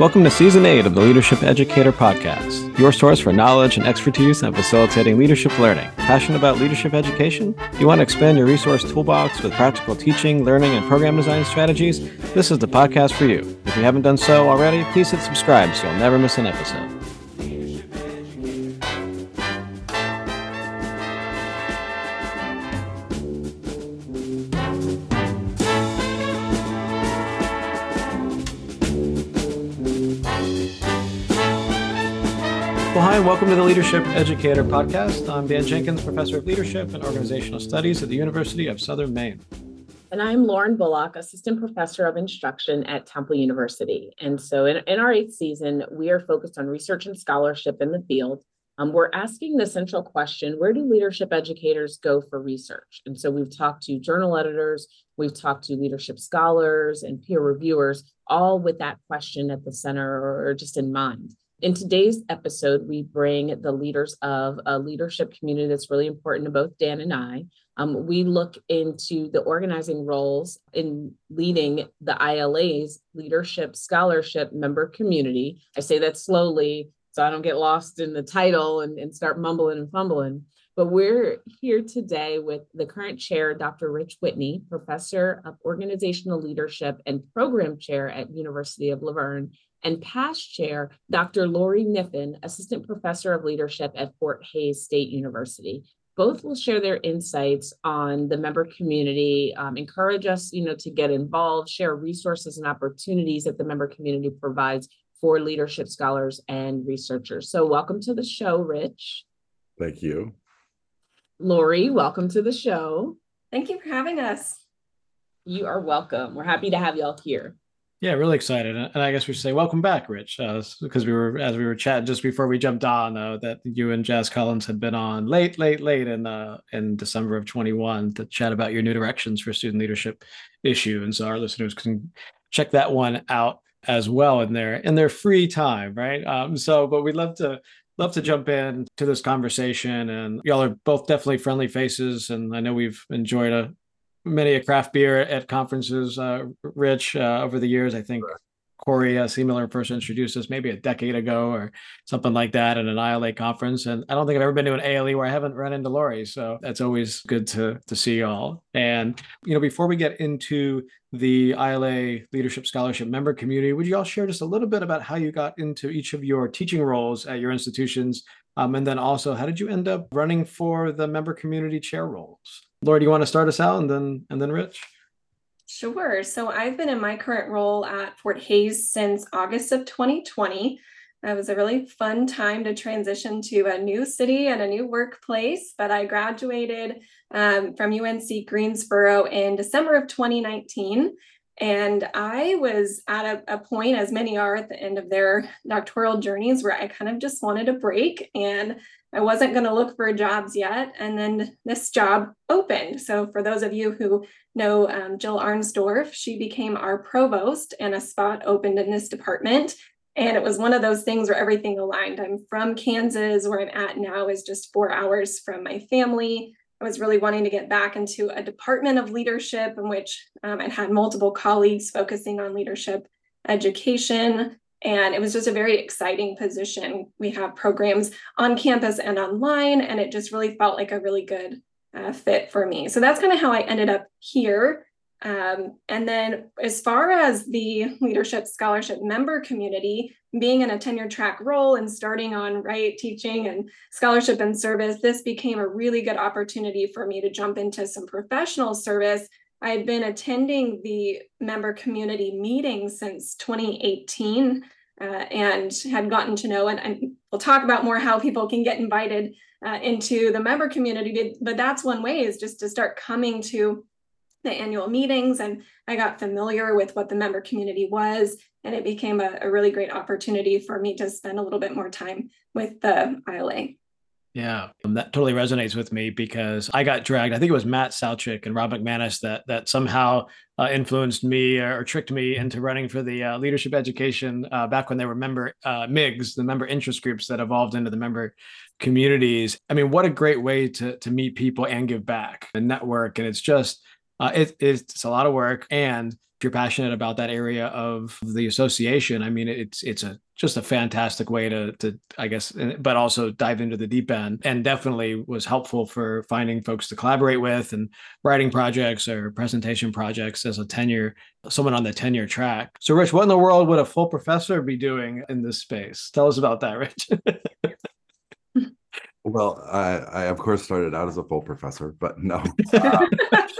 Welcome to Season 8 of the Leadership Educator Podcast, your source for knowledge and expertise on facilitating leadership learning. Passionate about leadership education? You want to expand your resource toolbox with practical teaching, learning, and program design strategies? This is the podcast for you. If you haven't done so already, please hit subscribe so you'll never miss an episode. Welcome to the Leadership Educator Podcast. I'm Dan Jenkins, Professor of Leadership and Organizational Studies at the University of Southern Maine. And I'm Lauren Bullock, Assistant Professor of Instruction at Temple University. And so in, in our eighth season, we are focused on research and scholarship in the field. Um, we're asking the central question where do leadership educators go for research? And so we've talked to journal editors, we've talked to leadership scholars and peer reviewers, all with that question at the center or just in mind. In today's episode, we bring the leaders of a leadership community that's really important to both Dan and I. Um, we look into the organizing roles in leading the ILA's leadership scholarship member community. I say that slowly so I don't get lost in the title and, and start mumbling and fumbling. But we're here today with the current chair, Dr. Rich Whitney, professor of organizational leadership and program chair at University of La Verne, and past chair, Dr. Lori Kniffin, assistant professor of leadership at Fort Hays State University. Both will share their insights on the member community, um, encourage us, you know, to get involved, share resources and opportunities that the member community provides for leadership scholars and researchers. So, welcome to the show, Rich. Thank you. Lori, welcome to the show. Thank you for having us. You are welcome. We're happy to have y'all here. Yeah, really excited, and I guess we should say welcome back, Rich, uh, because we were as we were chatting just before we jumped on uh, that you and Jazz Collins had been on late, late, late in uh, in December of 21 to chat about your new directions for student leadership issue, and so our listeners can check that one out as well in their in their free time, right? Um, so, but we'd love to love to jump in to this conversation, and y'all are both definitely friendly faces, and I know we've enjoyed a many a craft beer at conferences, uh, Rich, uh, over the years. I think Corey, a similar person, introduced us maybe a decade ago or something like that at an ILA conference. And I don't think I've ever been to an ALE where I haven't run into Lori. So that's always good to, to see y'all. And, you know, before we get into the ILA Leadership Scholarship member community, would you all share just a little bit about how you got into each of your teaching roles at your institutions? Um, and then also, how did you end up running for the member community chair roles? Laura, do you want to start us out and then and then Rich? Sure. So I've been in my current role at Fort Hays since August of 2020. It was a really fun time to transition to a new city and a new workplace. But I graduated um, from UNC Greensboro in December of 2019. And I was at a, a, point, as many are at the end of their doctoral journeys, where I kind of just wanted a break and I wasn't going to look for jobs yet. And then this job opened. So, for those of you who know um, Jill Arensdorf, she became our provost, and a spot opened in this department. And it was one of those things where everything aligned. I'm from Kansas, where I'm at now is just four hours from my family. I was really wanting to get back into a department of leadership in which um, I had multiple colleagues focusing on leadership education. And it was just a very exciting position. We have programs on campus and online, and it just really felt like a really good uh, fit for me. So that's kind of how I ended up here. Um, and then, as far as the leadership scholarship member community, being in a tenure track role and starting on right teaching and scholarship and service, this became a really good opportunity for me to jump into some professional service. I had been attending the member community meetings since 2018 uh, and had gotten to know, and, and, we'll talk about more how people can get invited uh, into the member community. But that's one way is just to start coming to the annual meetings and I got familiar with what the member community was and it became a, a, really great opportunity for me to spend a little bit more time with the ILA. Yeah, that totally resonates with me because I got dragged. I think it was Matt Sowcik and Rob McManus that that somehow uh, influenced me or, or, tricked me into running for the uh, leadership education uh, back when they were member uh, MIGs, the member interest groups that evolved into the member communities. I mean, what a great way to to meet people and give back and network. And it's just uh, it, it's a lot of work and if you're passionate about that area of the association, I mean, it's it's a just a fantastic way to to I guess, but also dive into the deep end, and definitely was helpful for finding folks to collaborate with and writing projects or presentation projects as a tenure someone on the tenure track. So, Rich, what in the world would a full professor be doing in this space? Tell us about that, Rich. Well, I, I of course started out as a full professor, but no.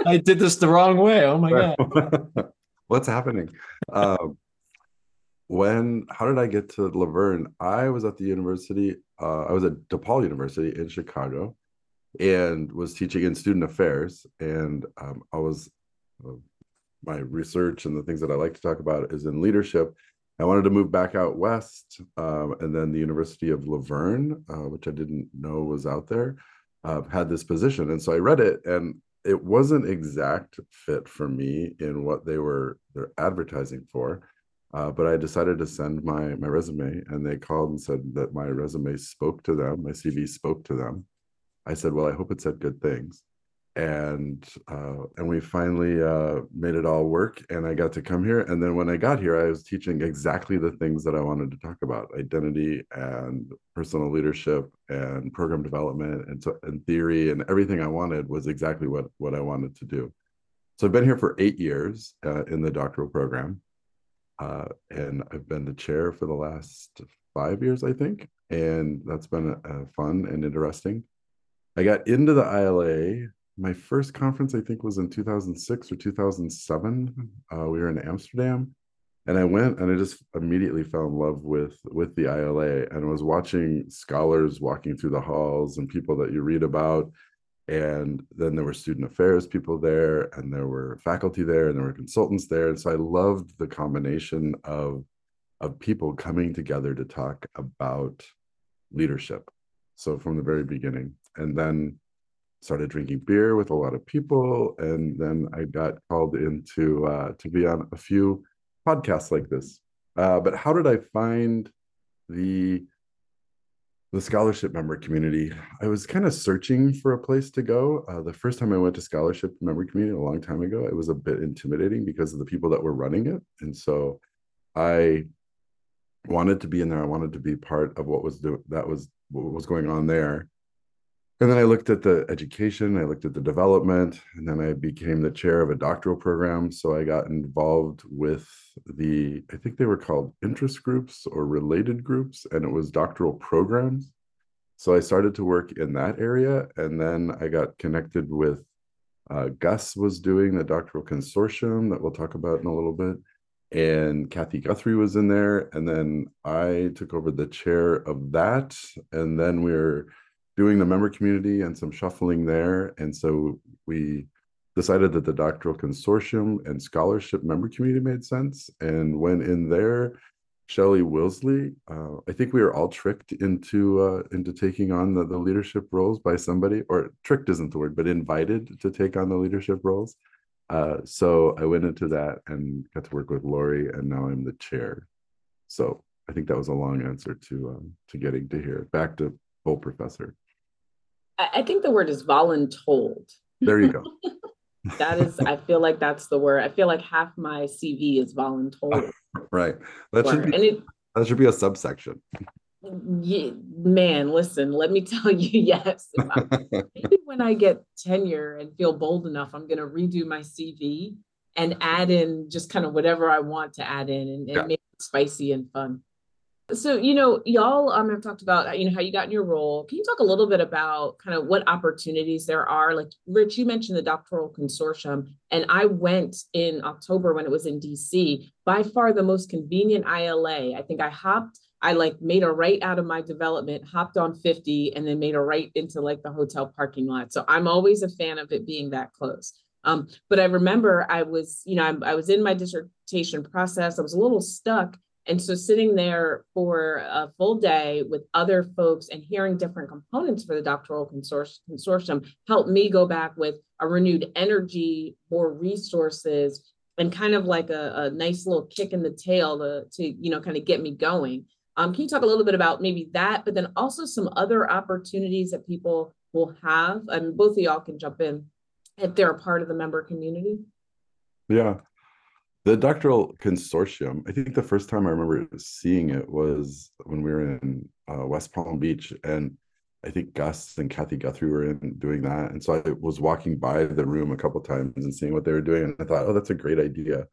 I did this the wrong way. Oh my god. what's happening? Um, when how did I get to La Verne? I was at the university. Uh, I was at DePaul University in Chicago, and was teaching in student affairs. And um, I was uh, my research and the things that I like to talk about is in leadership. I wanted to move back out west, um, and then the University of La Verne, uh, which I didn't know was out there, uh, had this position, and so I read it, and it wasn't exact fit for me in what they were they're advertising for uh, but i decided to send my my resume and they called and said that my resume spoke to them my cv spoke to them. I said well i hope it said good things and uh, and we finally uh, made it all work and i got to come here and then when i got here i was teaching exactly the things that i wanted to talk about identity and personal leadership and program development and, so, and theory and everything i wanted was exactly what what i wanted to do. So i've been here for eight years uh, in the doctoral program uh, and i've been the chair for the last five years i think and that's been uh, fun and interesting. I got into the ila my first conference i think was in 2006 or 2007 uh, we were in amsterdam and i went and i just immediately fell in love with with the ila and was watching scholars walking through the halls and people that you read about and then there were student affairs people there and there were faculty there and there were consultants there and so i loved the combination of of people coming together to talk about leadership. So from the very beginning and then started drinking beer with a lot of people and then i got called into uh, to be on a few podcasts like this. Uh, but how did i find the the scholarship member community? I was kind of searching for a place to go. Uh, the first time i went to scholarship member community a long time ago it was a bit intimidating because of the people that were running it. And so i wanted to be in there. I wanted to be part of what was do- that was what was going on there and then I looked at the education, I looked at the development, and then I became the chair of a doctoral program. So I got involved with the, I think they were called interest groups or related groups, and it was doctoral programs. So I started to work in that area. And then I got connected with uh, Gus was doing the doctoral consortium that we'll talk about in a little bit. And Kathy Guthrie was in there. And then I took over the chair of that. And then we we're doing the member community and some shuffling there. And so we decided that the doctoral consortium and scholarship member community made sense and went in there. Shelley Wilsley, uh, I think we were all tricked into uh, into taking on the, the leadership roles by somebody, or tricked isn't the word, but invited to take on the leadership roles. Uh, so I went into that and got to work with Lori, and now I'm the chair. So I think that was a long answer to um, to getting to here. Back to full professor. I think the word is voluntold. There you go. that is, I feel like that's the word. I feel like half my CV is voluntold. right. That should be, and it, that should be a subsection. Yeah, man, listen, let me tell you, yes. maybe when I get tenure and feel bold enough, I'm going to redo my CV and add in just kind of whatever I want to add in and, and yeah. make it spicy and fun. So, you know, y'all um, have talked about, you know, how you got in your role. Can you talk a little bit about kind of what opportunities there are? Like, Rich, you mentioned the doctoral consortium, and I went in October when it was in DC, by far the most convenient ILA. I think I hopped, I like made a right out of my development, hopped on 50, and then made a right into like the hotel parking lot. So I'm always a fan of it being that close. Um, but I remember I was, you know, I, I was in my dissertation process. I was a little stuck and so sitting there for a full day with other folks and hearing different components for the doctoral consortium helped me go back with a renewed energy, more resources, and kind of like a, a nice little kick in the tail to, to you know, kind of get me going. Um, can you talk a little bit about maybe that, but then also some other opportunities that people will have? I mean, both of y'all can jump in if they're a part of the member community. Yeah. The doctoral consortium, I think the first time I remember seeing it was when we were in uh, West Palm Beach, and I think Gus and Kathy Guthrie were in doing that. And so I was walking by the room a couple times and seeing what they were doing, and I thought, oh, that's a great idea.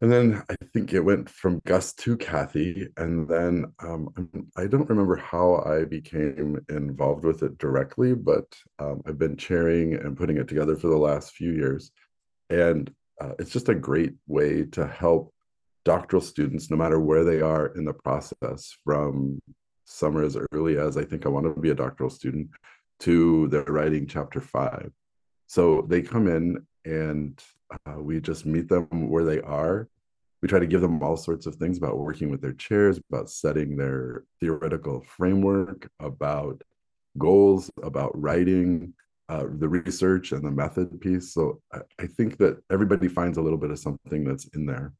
And then I think it went from Gus to Kathy, and then um, I don't remember how I became involved with it directly, but um, I've been chairing and putting it together for the last few years, and uh, it's just a great way to help doctoral students, no matter where they are in the process, from summer as early as I think I want to be a doctoral student to they're writing chapter five. So they come in and uh, we just meet them where they are. We try to give them all sorts of things about working with their chairs, about setting their theoretical framework, about goals, about writing, uh, the research and the method piece. So I, I, think that everybody finds a little bit of something that's in there.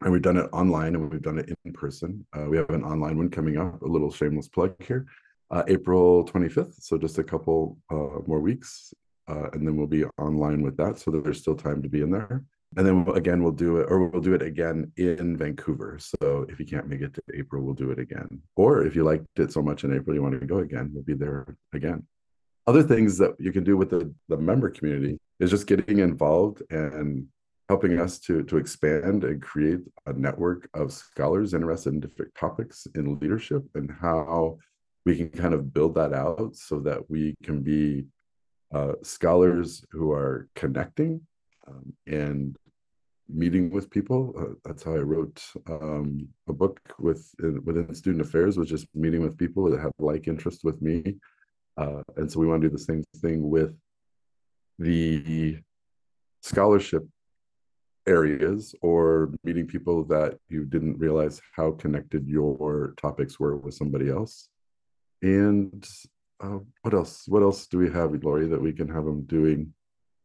And we've done it online and we've done it in person. Uh, we have an online one coming up, a little shameless plug here, uh, April 25th. So just a couple uh, more weeks. Uh, and then we'll be online with that so that there's still time to be in there. And then again, we'll do it, or we'll do it again in Vancouver. So if you can't make it to April, we'll do it again. Or if you liked it so much in April, you want to go again, we'll be there again other things that you can do with the, the member community is just getting involved and helping us to, to expand and create a network of scholars interested in different topics in leadership and how we can kind of build that out so that we can be uh, scholars who are connecting um, and meeting with people. Uh, that's how I wrote um, a book with within student affairs, was just meeting with people that have like interest with me uh, and so we want to do the same thing with the scholarship areas or meeting people that you didn't realize how connected your topics were with somebody else. And uh, what else? What else do we have, Lori, that we can have them doing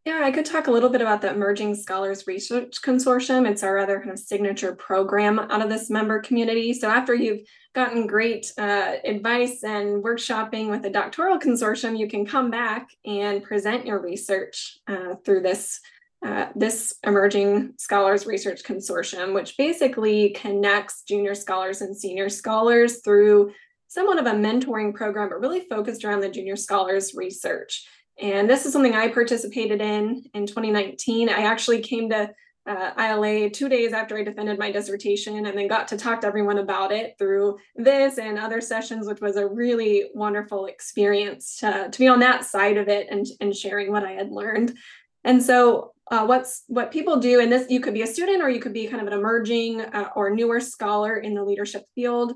yeah, I could talk a little bit about the Emerging Scholars Research Consortium. It's our other kind of signature program out of this member community. So after you've gotten great uh, advice and workshopping with the doctoral consortium, you can come back and present your research uh, through this uh, this Emerging Scholars Research Consortium, which basically connects junior scholars and senior scholars through somewhat of a mentoring program, but really focused around the junior scholars research. And this is something I participated in in 2019. I actually came to uh, ILA two days after I defended my dissertation and then got to talk to everyone about it through this and other sessions, which was a really wonderful experience to, to be on that side of it and, and sharing what I had learned. And so uh, what's what people do, and this you could be a student or you could be kind of an emerging uh, or newer scholar in the leadership field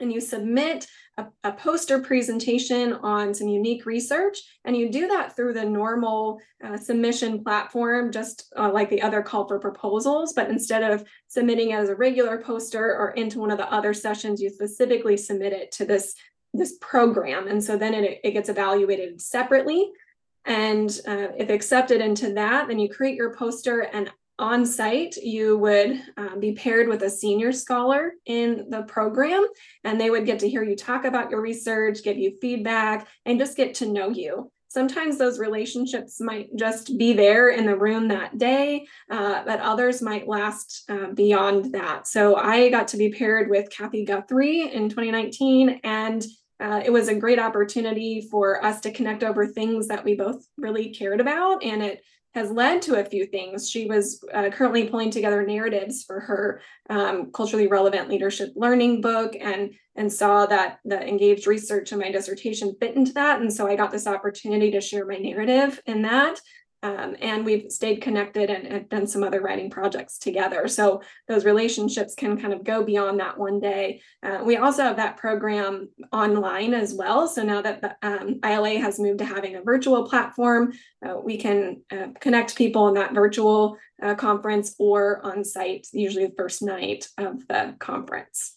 and you submit a, a, poster presentation on some unique research, and you do that through the normal uh, submission platform, just uh, like the other call for proposals. But instead of submitting as a regular poster or into one of the other sessions, you specifically submit it to this, this program. And so then it, it gets evaluated separately. And uh, if accepted into that, then you create your poster and on site, you would um, be paired with a senior scholar in the program, and they would get to hear you talk about your research, give you feedback, and just get to know you. Sometimes those relationships might just be there in the room that day, uh, but others might last uh, beyond that. So I got to be paired with Kathy Guthrie in 2019, and uh, it was a great opportunity for us to connect over things that we both really cared about, and it has led to a few things. She was uh, currently pulling together narratives for her um, culturally relevant leadership learning book and, and saw that the engaged research in my dissertation fit into that. And so I got this opportunity to share my narrative in that. Um, and we've stayed connected and, and, done some other writing projects together. So those relationships can kind of go beyond that one day. Uh, we also have that program online as well. So now that the um, ILA has moved to having a virtual platform, uh, we can uh, connect people in that virtual uh, conference or on site, usually the first night of the conference.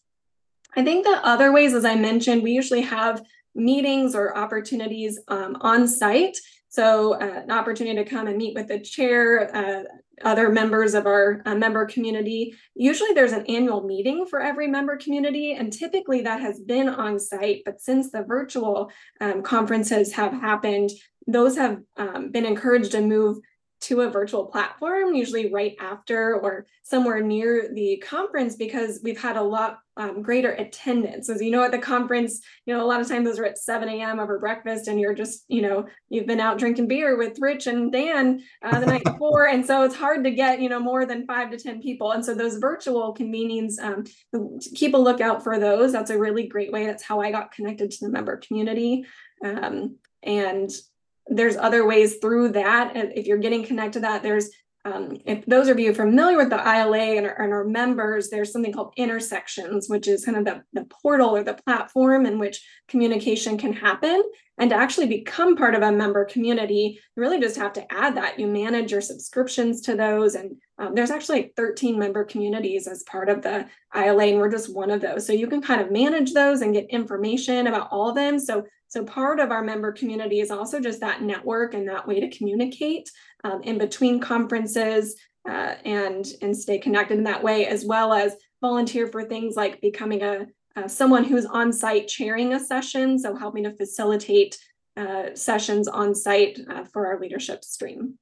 I think the other ways, as I mentioned, we usually have meetings or opportunities um, on site so uh, an opportunity to come and meet with the chair, uh, other members of our uh, member community. Usually there's an annual meeting for every member community, and typically that has been on site. But since the virtual um, conferences have happened, those have um, been encouraged to move to a virtual platform, usually right after or somewhere near the conference, because we've had a lot um, greater attendance. As you know, at the conference, you know, a lot of times those are at 7 a.m. over breakfast, and you're just, you know, you've been out drinking beer with Rich and Dan uh, the night before. And so it's hard to get, you know, more than five to 10 people. And so those virtual convenings, um, keep a lookout for those. That's a really great way. That's how I got connected to the member community. Um, and there's other ways through that. If you're getting connected to that, there's um, if those of you familiar with the ILA and our, and our, members, there's something called intersections, which is kind of the, the portal or the platform in which communication can happen. And to actually become part of a member community, you really just have to add that. You manage your subscriptions to those. And um, there's actually 13 member communities as part of the ILA, and we're just one of those. So you can kind of manage those and get information about all of them. So so part of our member community is also just that network and that way to communicate um, in between conferences uh, and and stay connected in that way, as well as volunteer for things like becoming a uh, someone who's on site chairing a session, so helping to facilitate uh, sessions on site uh, for our leadership stream.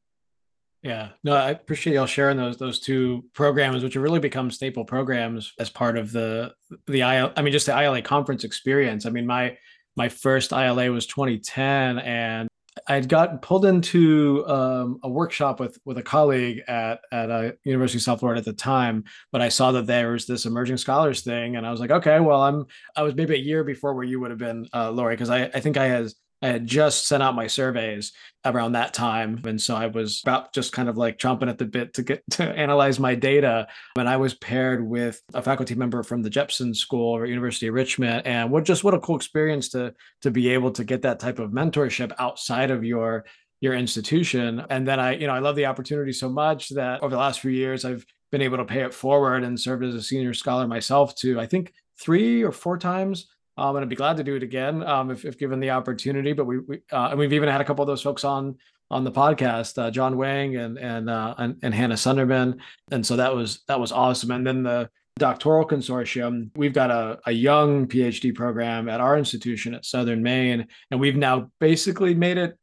Yeah, no, I appreciate y'all sharing those those two programs, which have really become staple programs as part of the the I I mean just the ILA conference experience. I mean my my first ILA was 2010, and I'd got pulled into um, a workshop with with a colleague at at a University of South Florida at the time, but I saw that there was this emerging scholars thing, and I was like, okay, well, I'm I was maybe a year before where you would have been, uh, Lori, because I I think I had I had just sent out my surveys around that time. And so I was about just kind of like chomping at the bit to get to analyze my data. And I was paired with a faculty member from the Jepson School or University of Richmond. And what just what a cool experience to to be able to get that type of mentorship outside of your your institution. And then I, you know, I love the opportunity so much that over the last few years I've been able to pay it forward and served as a senior scholar myself to I think three or four times um, and I'd be glad to do it again um, if, if given the opportunity. But we, we uh, and we've even had a couple of those folks on on the podcast, uh, John Wang and and, uh, and and Hannah Sunderman, and so that was that was awesome. And then the doctoral consortium, we've got a, a young PhD program at our institution at Southern Maine, and we've now basically made it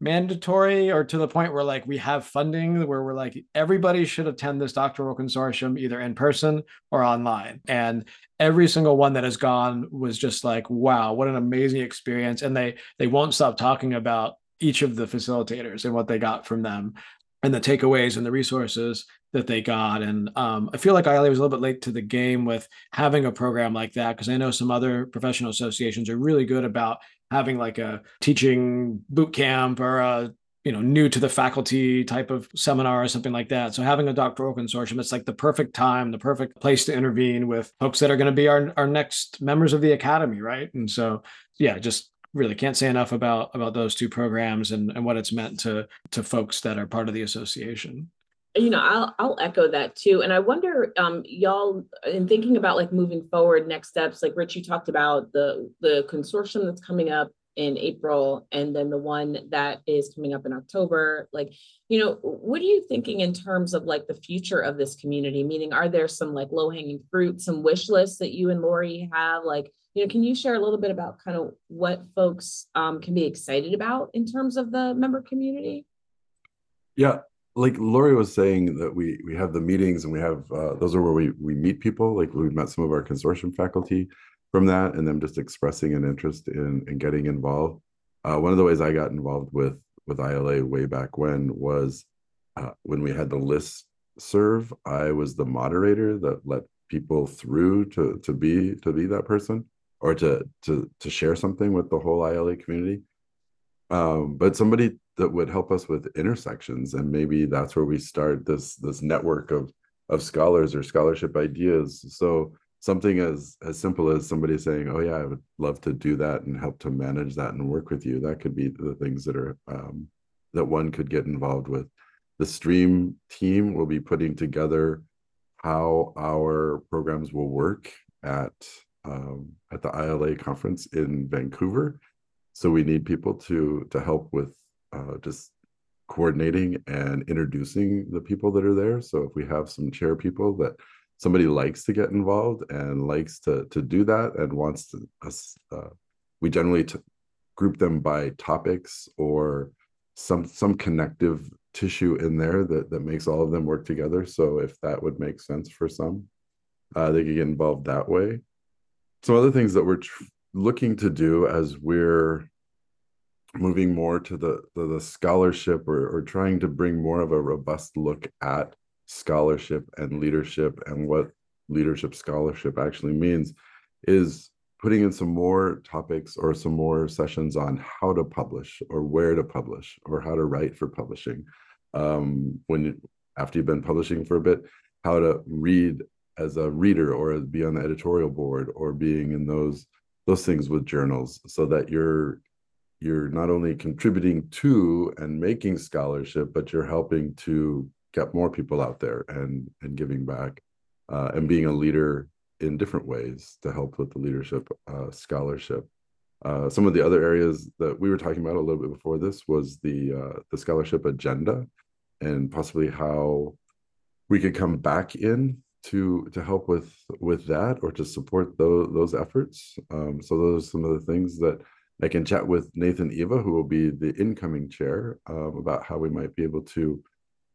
mandatory or to the point where like we have funding where we're like everybody should attend this doctoral consortium either in person or online and every single one that has gone was just like wow what an amazing experience and they they won't stop talking about each of the facilitators and what they got from them and the takeaways and the resources that they got. And um, I feel like ILA was a little bit late to the game with having a program like that because I know some other professional associations are really good about having like a teaching boot camp or a you know new to the faculty type of seminar or something like that. So having a doctoral consortium it's like the perfect time the perfect place to intervene with folks that are going to be our, our next members of the academy right? And so yeah just really can't say enough about about those two programs and, and what it's meant to to folks that are part of the association you know i'll i'll echo that too. And i wonder um y'all in thinking about like moving forward next steps like rich you talked about the the consortium that's coming up in april and then the one that is coming up in october. Like you know what are you thinking in terms of like the future of this community? Meaning are there some like low hanging fruit some wish lists that you and lori have? Like you know can you share a little bit about kind of what folks um, can be excited about in terms of the member community? Yeah like Lori was saying that we we have the meetings and we have uh, those are where we we meet people. Like we met some of our consortium faculty from that, and them just expressing an interest in in getting involved. Uh, one of the ways I got involved with with ILA way back when was uh, when we had the list serve. I was the moderator that let people through to to be to be that person or to to to share something with the whole ILA community. Um, but somebody that would help us with intersections and maybe that's where we start this this network of of scholars or scholarship ideas so something as as simple as somebody saying oh yeah i would love to do that and help to manage that and work with you that could be the things that are um, that one could get involved with the stream team will be putting together how our programs will work at um, at the ILA conference in Vancouver. So we need people to to help with uh, just coordinating and introducing the people that are there. So if we have some chair people that somebody likes to get involved and likes to to do that and wants to, us uh, we generally group them by topics or some some connective tissue in there that that makes all of them work together. So if that would make sense for some, uh, they could get involved that way. Some other things that we're tr- looking to do as we're moving more to the the, the scholarship or, or trying to bring more of a robust look at scholarship and leadership and what leadership scholarship actually means is putting in some more topics or some more sessions on how to publish or where to publish or how to write for publishing. Um, when after you've been publishing for a bit how to read as a reader or be on the editorial board or being in those those things with journals so that you're you're not only contributing to and making scholarship but you're helping to get more people out there and and giving back uh, and being a leader in different ways to help with the leadership uh, scholarship. Uh, some of the other areas that we were talking about a little bit before this was the uh, the scholarship agenda, and possibly how we could come back in to to help with with that or to support those those efforts. Um, so those are some of the things that I can chat with Nathan Eva, who will be the incoming chair, um, about how we might be able to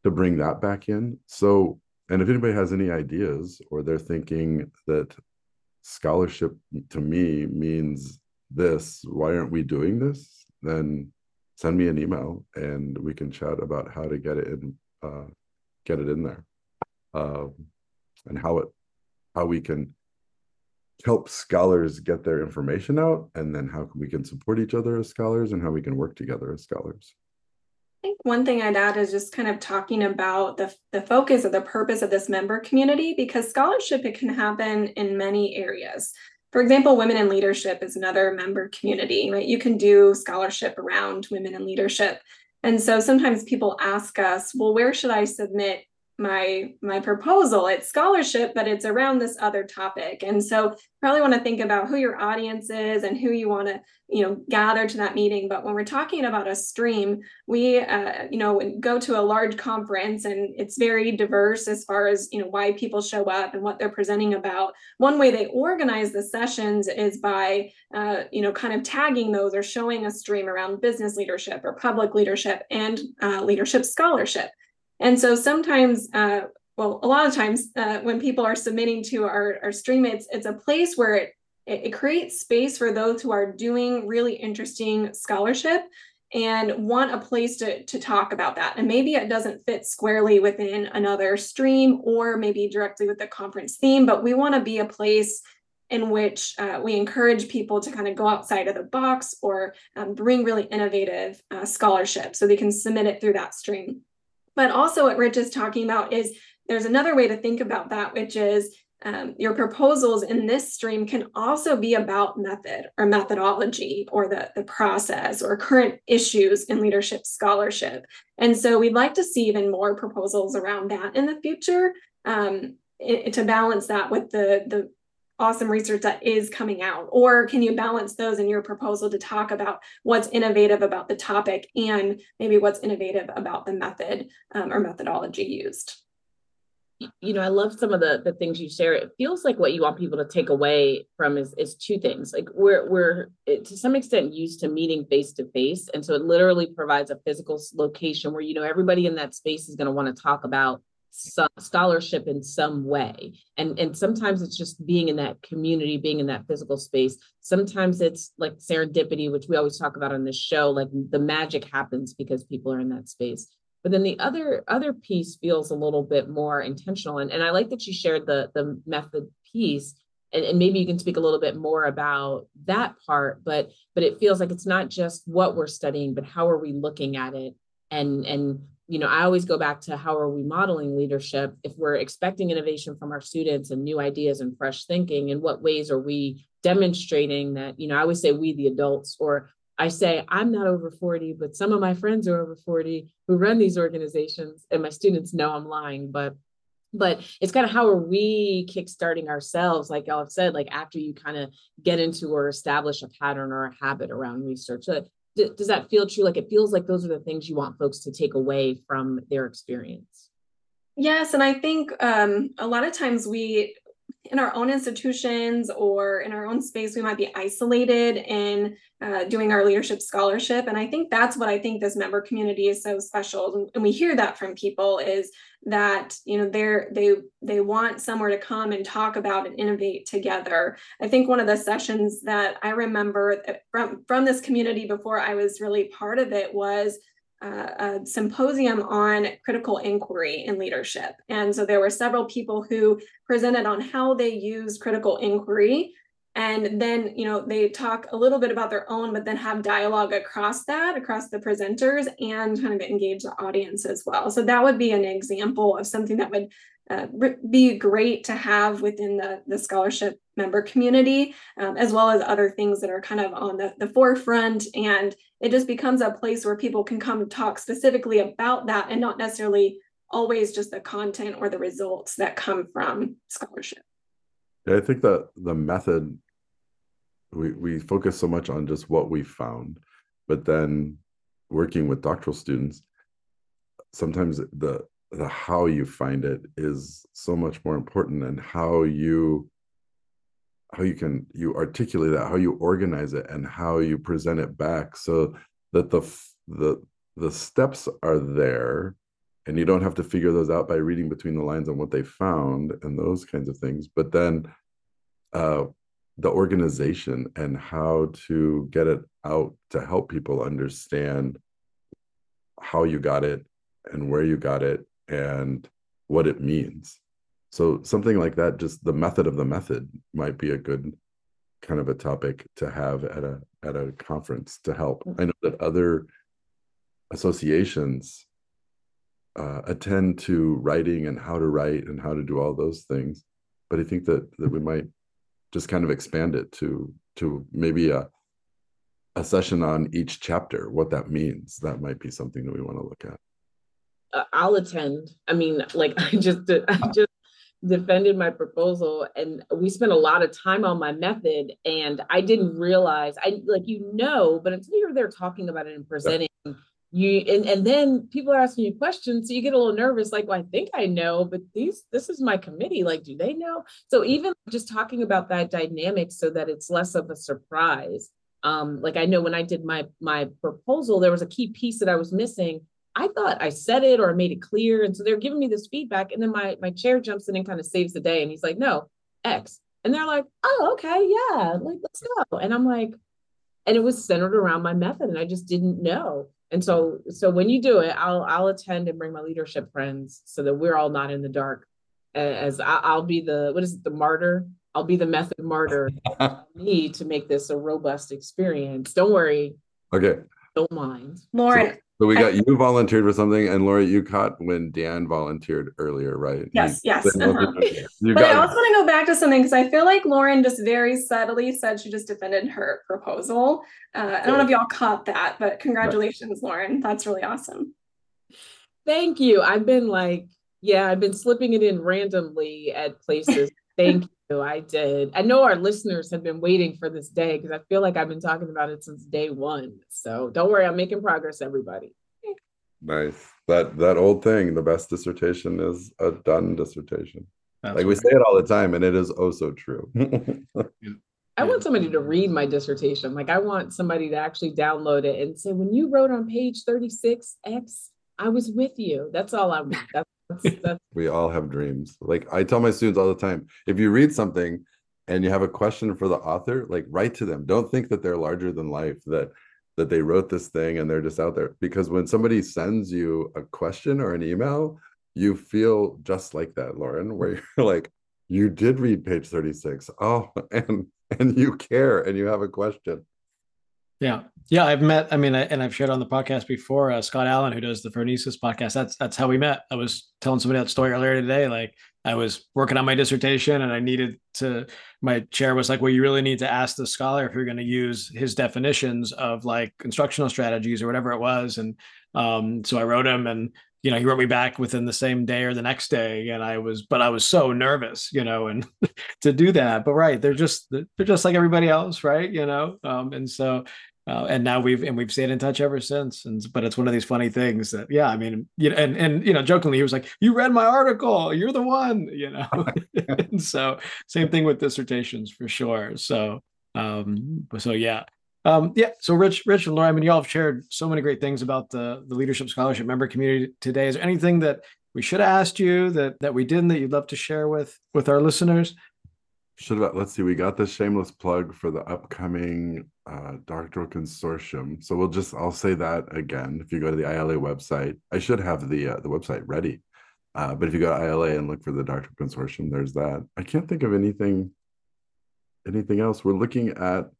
to bring that back in. So and if anybody has any ideas or they're thinking that scholarship to me means this, why aren't we doing this? Then send me an email and we can chat about how to get it in, uh, get it in there, um, and how it, how we can help scholars get their information out, and then how we can support each other as scholars, and how we can work together as scholars. I think one thing I'd add is just kind of talking about the, the focus or the purpose of this member community because scholarship it can happen in many areas. For example, women in leadership is another member community, right? You can do scholarship around women in leadership. And so sometimes people ask us, well, where should I submit my my proposal. It's scholarship but it's around this other topic. And so probably want to think about who your audience is and who you want to you know gather to that meeting. But when we're talking about a stream we uh, you know go to a large conference and it's very diverse as far as you know why people show up and what they're presenting about. One way they organize the sessions is by uh, you know kind of tagging those or showing a stream around business leadership or public leadership and uh, leadership scholarship and so sometimes, uh, well, a lot of times uh, when people are submitting to our, our stream, it's, it's a place where it, it creates space for those who are doing really interesting scholarship and want a place to, to talk about that. And maybe it doesn't fit squarely within another stream or maybe directly with the conference theme, but we want to be a place in which uh, we encourage people to kind of go outside of the box or um, bring really innovative uh, scholarship so they can submit it through that stream. But also, what Rich is talking about is there's another way to think about that, which is um, your proposals in this stream can also be about method or methodology or the, the process or current issues in leadership scholarship. And so we'd like to see even more proposals around that in the future um, it, to balance that with the, the awesome research that is coming out? Or can you balance those in your proposal to talk about what's innovative about the topic and maybe what's innovative about the method um, or methodology used? you know, I love some of the the things you share. It feels like what you want people to take away from is is two things. Like we're we're to some extent used to meeting face to face, and so it literally provides a physical location where you know everybody in that space is going to want to talk about scholarship in some way. And and sometimes it's just being in that community being in that physical space. Sometimes it's like serendipity which we always talk about on this show like the magic happens because people are in that space. But then the other other piece feels a little bit more intentional and, and i like that you shared the the method piece and, and maybe you can speak a little bit more about that part but but it feels like it's not just what we're studying but how are we looking at it and and you know, I always go back to how are we modeling leadership? If we're expecting innovation from our students and new ideas and fresh thinking, in what ways are we demonstrating that? You know, I always say we, the adults, or I say I'm not over 40, but some of my friends are over 40 who run these organizations, and my students know I'm lying, but but it's kind of how are we kickstarting ourselves like have said like after you kind of get into or establish a pattern or a habit around research so does that feel true? Like it feels like those are the things you want folks to take away from their experience. Yes, and I think um, a lot of times we in our own institutions or in our own space, we might be isolated in uh, doing our leadership scholarship. And I think that's what I think this member community is so special. And we hear that from people is that you know they're they they want somewhere to come and talk about and innovate together. I think one of the sessions that I remember from from this community before I was really part of it was a symposium on critical inquiry in leadership. And so there were several people who presented on how they use critical inquiry. And then, you know, they talk a little bit about their own, but then have dialogue across that, across the presenters, and kind of engage the audience as well. So that would be an example of something that would uh, be great to have within the, the scholarship member community, um, as well as other things that are kind of on the, the forefront and it just becomes a place where people can come talk specifically about that and not necessarily always just the content or the results that come from scholarship. Yeah, I think that the method we we focus so much on just what we found, but then working with doctoral students, sometimes the the how you find it is so much more important and how you how you can you articulate that how you organize it and how you present it back so that the the the steps are there and you don't have to figure those out by reading between the lines on what they found and those kinds of things. But then uh the organization and how to get it out to help people understand how you got it and where you got it and what it means so something like that just the method of the method might be a good kind of a topic to have at a at a conference to help mm. i know that other associations uh, attend to writing and how to write and how to do all those things but i think that that we might just kind of expand it to to maybe a a session on each chapter what that means that might be something that we want to look at uh, I'll attend. I mean, like I just, I just defended my proposal and we spent a lot of time on my method and I didn't realize I like you know, but until you're there talking about it and presenting you and, and then people are asking you questions so you get a little nervous like well i think i know but these this is my committee like do they know? So even just talking about that dynamic so that it's less of a surprise um like i know when i did my my proposal there was a key piece that i was missing I thought I said it or I made it clear. And so they're giving me this feedback. And then my, my chair jumps in and kind of saves the day. And he's like, no, X. And they're like, oh, okay, yeah, like let's go. And I'm like, and it was centered around my method. And I just didn't know. And so, so when you do it, I'll I'll attend and bring my leadership friends so that we're all not in the dark. As I'll be the what is it, the martyr? I'll be the method martyr. me to make this a robust experience. Don't worry. Okay. Don't mind. Lauren, so, so we got you volunteered for something, and Laura, you caught when Dan volunteered earlier, right? Yes, you, yes. Uh-huh. but I also want to go back to something because I feel like Lauren just very subtly said she just defended her proposal. Uh, I don't know if y'all caught that, but congratulations, right. Lauren. That's really awesome. Thank you. I've been like, yeah, I've been slipping it in randomly at places. Thank you. I did. I know our listeners have been waiting for this day because I feel like I've been talking about it since day one. So don't worry, I'm making progress, everybody. Nice. That that old thing, the best dissertation is a done dissertation. That's like we say it all the time, and it is oh so true. I want somebody to read my dissertation. Like I want somebody to actually download it and say, when you wrote on page 36, X, I was with you. That's all I want. That's we all have dreams. Like I tell my students all the time, if you read something and you have a question for the author, like write to them. Don't think that they're larger than life, that that they wrote this thing and they're just out there. Because when somebody sends you a question or an email, you feel just like that, Lauren, where you're like, you did read page 36. Oh, and and you care and you have a question. Yeah, yeah, I've met. I mean, I, and I've shared on the podcast before. Uh, Scott Allen, who does the Phronesis podcast, that's that's how we met. I was telling somebody that story earlier today. Like, I was working on my dissertation, and I needed to. My chair was like, "Well, you really need to ask the scholar if you're going to use his definitions of like instructional strategies or whatever it was." And um, so I wrote him, and you know, he wrote me back within the same day or the next day. And I was, but I was so nervous, you know, and to do that. But right, they're just they're just like everybody else, right? You know, um, and so uh, and now we've and we've stayed in touch ever since. And but it's one of these funny things that yeah, I mean, you know, and and you know, jokingly he was like, "You read my article, you're the one," you know. and so same thing with dissertations for sure. So um, so yeah. Um, yeah, so Rich, Rich and Laura, I mean, y'all have shared so many great things about the the leadership scholarship member community today. Is there anything that we should have asked you that that we didn't that you'd love to share with with our listeners? Should have, let's see, we got the shameless plug for the upcoming uh, doctoral consortium. So we'll just, I'll say that again. If you go to the ILA website, I should have the uh, the website ready. Uh, but if you go to ILA and look for the doctoral consortium, there's that. I can't think of anything, anything else. We're looking at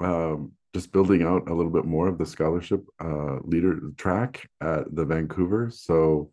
um, just building out a little bit more of the scholarship uh, leader track at the Vancouver. So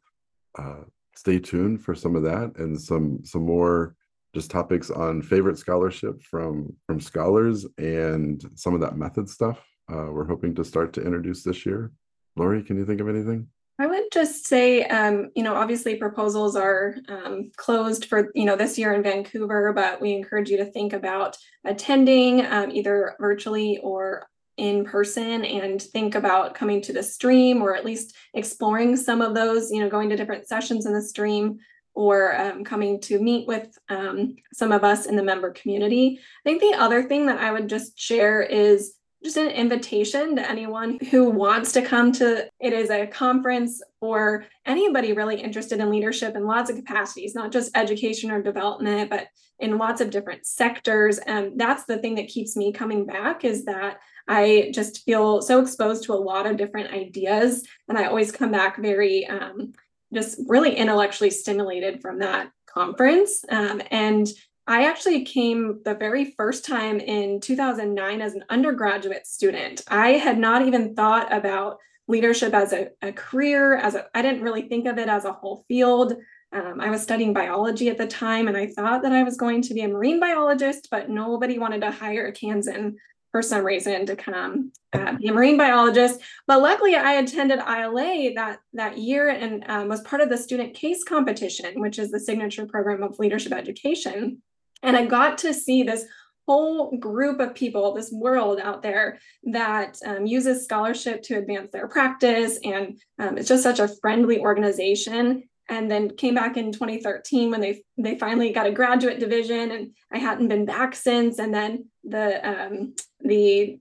uh, stay tuned for some of that and some some more just topics on favorite scholarship from from scholars and some of that method stuff uh, we're hoping to start to introduce this year. Lori, can you think of anything? I would just say, um, you know, obviously proposals are um, closed for, you know, this year in Vancouver, but we encourage you to think about attending um, either virtually or in person and think about coming to the stream or at least exploring some of those, you know, going to different sessions in the stream or um, coming to meet with um, some of us in the member community. I think the other thing that I would just share is just an invitation to anyone who wants to come to it is a conference for anybody really interested in leadership in lots of capacities not just education or development but in lots of different sectors and that's the thing that keeps me coming back is that i just feel so exposed to a lot of different ideas and i always come back very um, just really intellectually stimulated from that conference. Um, and I actually came the very first time in 2009 as an undergraduate student. I had not even thought about leadership as a, a career, as I didn't really think of it as a whole field. Um, I was studying biology at the time, and I thought that I was going to be a marine biologist, but nobody wanted to hire a Kansan for some reason to come uh, be a marine biologist. But luckily, I attended ILA that that year and um, was part of the student case competition, which is the signature program of leadership education. And I got to see this whole group of people, this world out there that um, uses scholarship to advance their practice, and um, it's just such a friendly organization and then came back in 2013 when they they finally got a graduate division and i hadn't been back since and then the um, the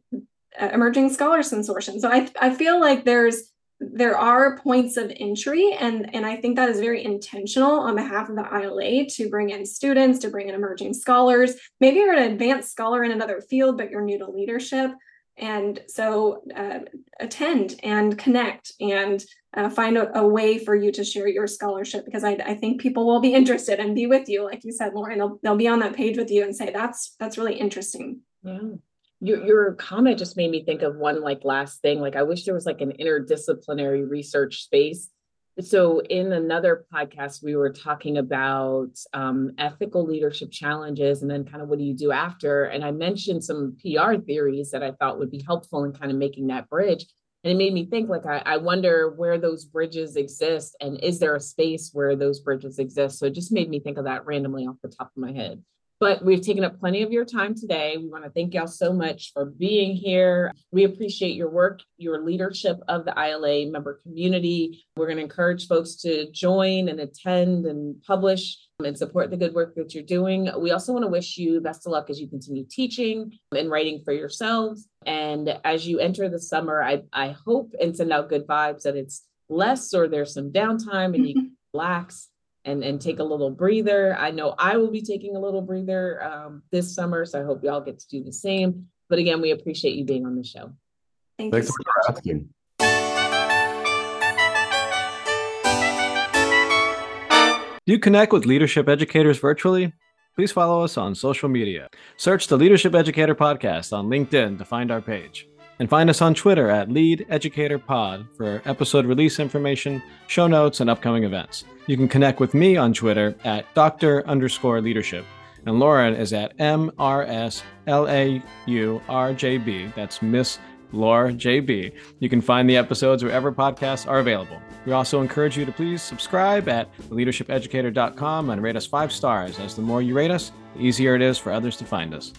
uh, emerging scholars consortium. So I, I feel like there's there are points of entry and and i think that is very intentional on behalf of the ila to bring in students to bring in emerging scholars. Maybe you're an advanced scholar in another field but you're new to leadership and so uh, attend and connect and uh, find a, a, way for you to share your scholarship because I, I, think people will be interested and be with you like you said lauren they'll, they'll be on that page with you and say that's that's really interesting. Yeah. Your, your comment just made me think of one like last thing like i wish there was like an interdisciplinary research space so in another podcast we were talking about um, ethical leadership challenges and then kind of what do you do after? And i mentioned some pr theories that i thought would be helpful in kind of making that bridge. And it made me think like I, I wonder where those bridges exist and is there a space where those bridges exist? So it just made me think of that randomly off the top of my head but we've taken up plenty of your time today. We want to thank y'all so much for being here. We appreciate your work, your leadership of the ILA member community. We're going to encourage folks to join and attend and publish and support the good work that you're doing. We also want to wish you best of luck as you continue teaching and writing for yourselves. And as you enter the summer, I, I hope and send out good vibes that it's less or there's some downtime and you relax and and take a little breather. I know I will be taking a little breather um, this summer, so I hope y'all get to do the same. But again, we appreciate you being on the show. Thank Thanks you. for asking. Do you connect with leadership educators virtually? Please follow us on social media. Search the Leadership Educator Podcast on LinkedIn to find our page. And find us on Twitter at Lead Educator Pod for episode release information, show notes, and upcoming events. You can connect with me on Twitter at Dr. underscore leadership. And Lauren is at MRSLAURJB. That's Miss Laura JB. You can find the episodes wherever podcasts are available. We also encourage you to please subscribe at leadershipeducator.com and rate us five stars, as the more you rate us, the easier it is for others to find us.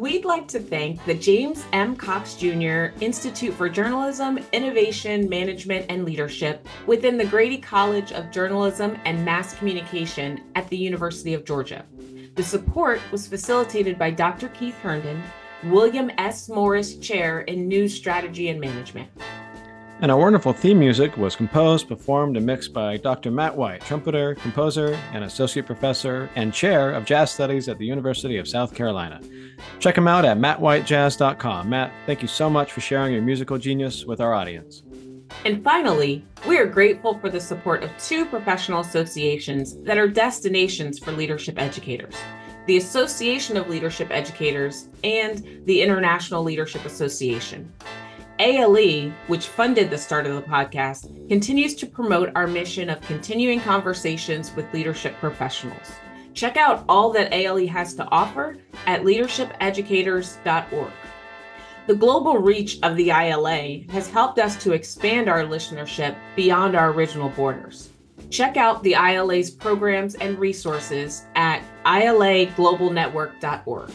We'd like to thank the James M. Cox Jr. Institute for Journalism, Innovation, Management, and Leadership within the Grady College of Journalism and Mass Communication at the University of Georgia. The support was facilitated by Dr. Keith Herndon, William S. Morris Chair in News Strategy and Management. And our wonderful theme music was composed, performed, and mixed by Dr. Matt White, trumpeter, composer, and associate professor and chair of jazz studies at the University of South Carolina. Check him out at mattwhitejazz.com. Matt, thank you so much for sharing your musical genius with our audience. And finally, we are grateful for the support of two professional associations that are destinations for leadership educators the Association of Leadership Educators and the International Leadership Association. ALE, which funded the start of the podcast, continues to promote our mission of continuing conversations with leadership professionals. Check out all that ALE has to offer at leadershipeducators.org. The global reach of the ILA has helped us to expand our listenership beyond our original borders. Check out the ILA's programs and resources at ilaglobalnetwork.org.